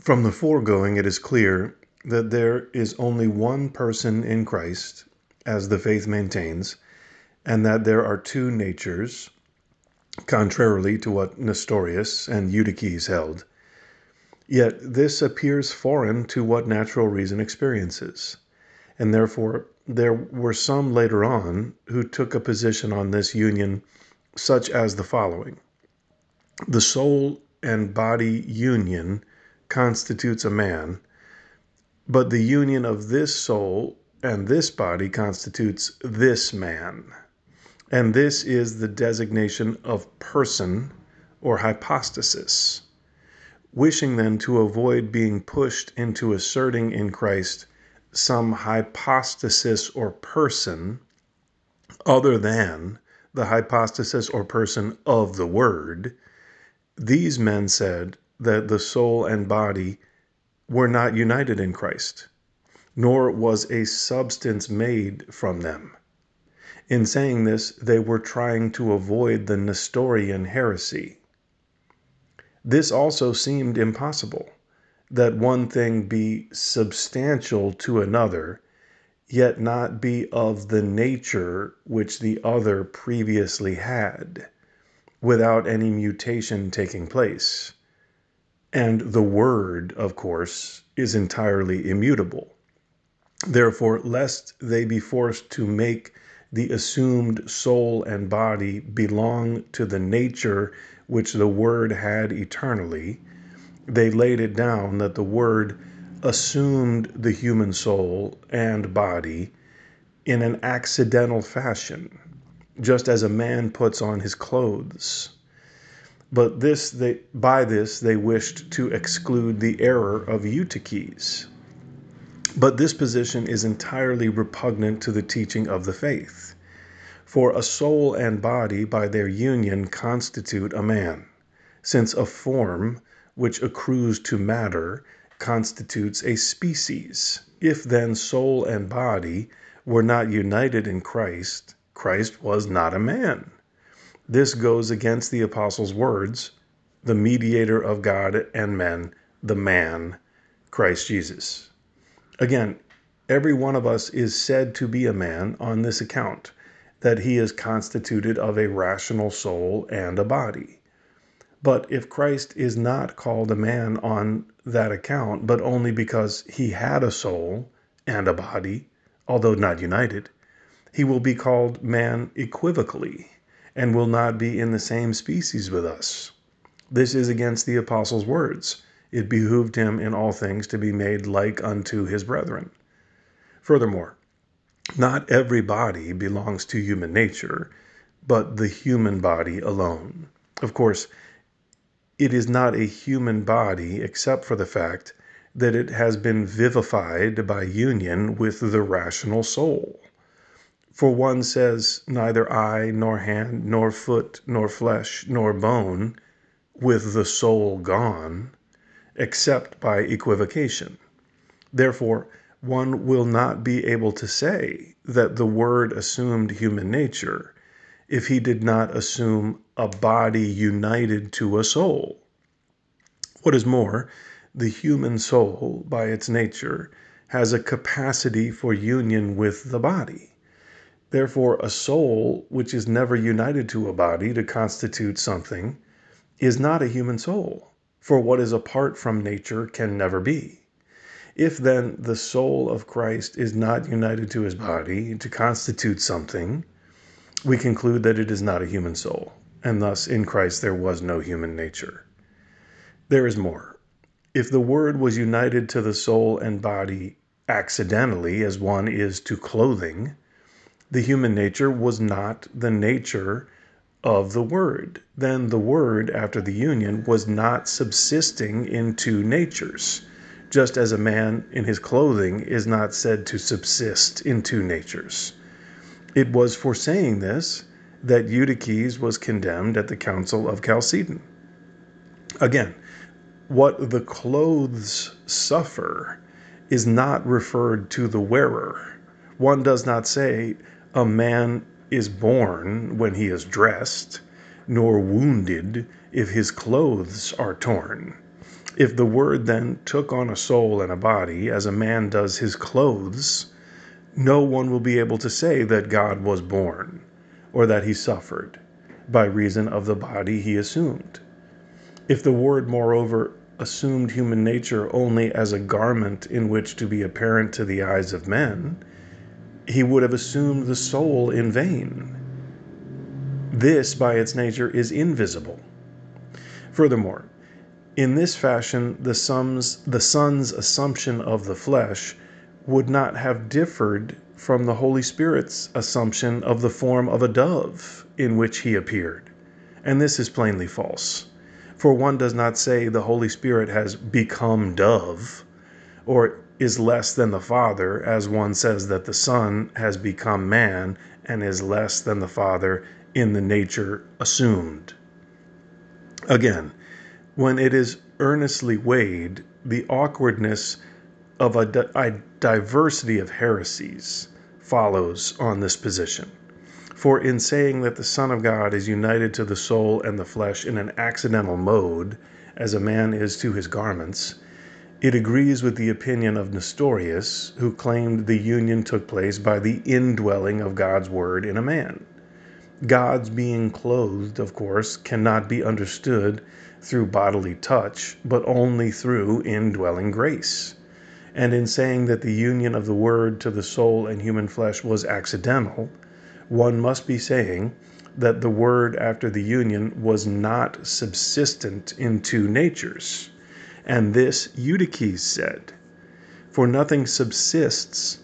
From the foregoing, it is clear that there is only one person in Christ, as the faith maintains, and that there are two natures, contrarily to what Nestorius and Eutyches held. Yet this appears foreign to what natural reason experiences, and therefore there were some later on who took a position on this union, such as the following The soul and body union constitutes a man, but the union of this soul and this body constitutes this man. And this is the designation of person or hypostasis. Wishing then to avoid being pushed into asserting in Christ some hypostasis or person other than the hypostasis or person of the Word, these men said that the soul and body were not united in Christ, nor was a substance made from them. In saying this, they were trying to avoid the Nestorian heresy. This also seemed impossible, that one thing be substantial to another, yet not be of the nature which the other previously had, without any mutation taking place. And the Word, of course, is entirely immutable. Therefore, lest they be forced to make the assumed soul and body belong to the nature which the Word had eternally, they laid it down that the Word assumed the human soul and body in an accidental fashion, just as a man puts on his clothes. But this they by this they wished to exclude the error of Eutyches. But this position is entirely repugnant to the teaching of the faith. For a soul and body by their union constitute a man, since a form which accrues to matter constitutes a species. If then soul and body were not united in Christ, Christ was not a man. This goes against the Apostle's words, the mediator of God and men, the man, Christ Jesus. Again, every one of us is said to be a man on this account, that he is constituted of a rational soul and a body. But if Christ is not called a man on that account, but only because he had a soul and a body, although not united, he will be called man equivocally and will not be in the same species with us. This is against the apostle's words. It behooved him in all things to be made like unto his brethren. Furthermore, not every body belongs to human nature, but the human body alone. Of course, it is not a human body except for the fact that it has been vivified by union with the rational soul. For one says, Neither eye, nor hand, nor foot, nor flesh, nor bone, with the soul gone, except by equivocation. Therefore, one will not be able to say that the Word assumed human nature if he did not assume a body united to a soul. What is more, the human soul, by its nature, has a capacity for union with the body. Therefore, a soul which is never united to a body to constitute something is not a human soul, for what is apart from nature can never be. If then the soul of Christ is not united to his body to constitute something, we conclude that it is not a human soul, and thus in Christ there was no human nature. There is more. If the Word was united to the soul and body accidentally, as one is to clothing, the human nature was not the nature of the Word. Then the Word, after the union, was not subsisting in two natures, just as a man in his clothing is not said to subsist in two natures. It was for saying this that Eutyches was condemned at the Council of Chalcedon. Again, what the clothes suffer is not referred to the wearer. One does not say, a man is born when he is dressed, nor wounded if his clothes are torn. If the Word then took on a soul and a body, as a man does his clothes, no one will be able to say that God was born or that he suffered by reason of the body he assumed. If the Word, moreover, assumed human nature only as a garment in which to be apparent to the eyes of men, he would have assumed the soul in vain. This, by its nature, is invisible. Furthermore, in this fashion, the, sums, the Son's assumption of the flesh would not have differed from the Holy Spirit's assumption of the form of a dove in which he appeared. And this is plainly false. For one does not say the Holy Spirit has become dove, or is less than the Father, as one says that the Son has become man and is less than the Father in the nature assumed. Again, when it is earnestly weighed, the awkwardness of a, di- a diversity of heresies follows on this position. For in saying that the Son of God is united to the soul and the flesh in an accidental mode, as a man is to his garments, it agrees with the opinion of Nestorius, who claimed the union took place by the indwelling of God's word in a man. God's being clothed, of course, cannot be understood through bodily touch, but only through indwelling grace. And in saying that the union of the Word to the soul and human flesh was accidental, one must be saying that the Word after the union was not subsistent in two natures. And this Eutyches said, For nothing subsists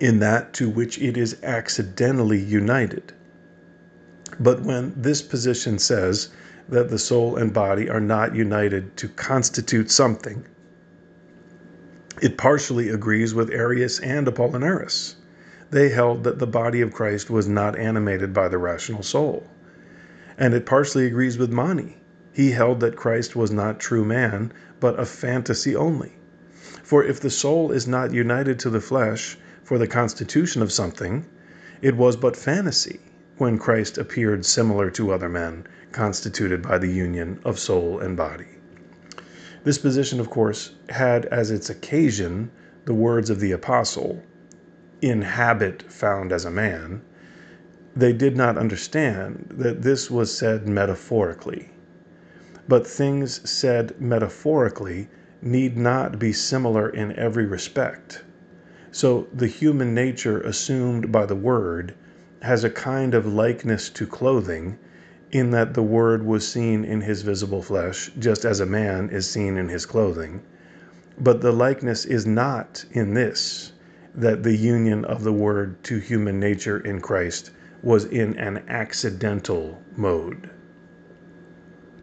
in that to which it is accidentally united. But when this position says that the soul and body are not united to constitute something, it partially agrees with Arius and Apollinaris. They held that the body of Christ was not animated by the rational soul. And it partially agrees with Mani. He held that Christ was not true man, but a fantasy only. For if the soul is not united to the flesh for the constitution of something, it was but fantasy when Christ appeared similar to other men, constituted by the union of soul and body. This position, of course, had as its occasion the words of the apostle, in habit found as a man. They did not understand that this was said metaphorically. But things said metaphorically need not be similar in every respect. So the human nature assumed by the word has a kind of likeness to clothing, in that the Word was seen in his visible flesh, just as a man is seen in his clothing. But the likeness is not in this, that the union of the Word to human nature in Christ was in an accidental mode.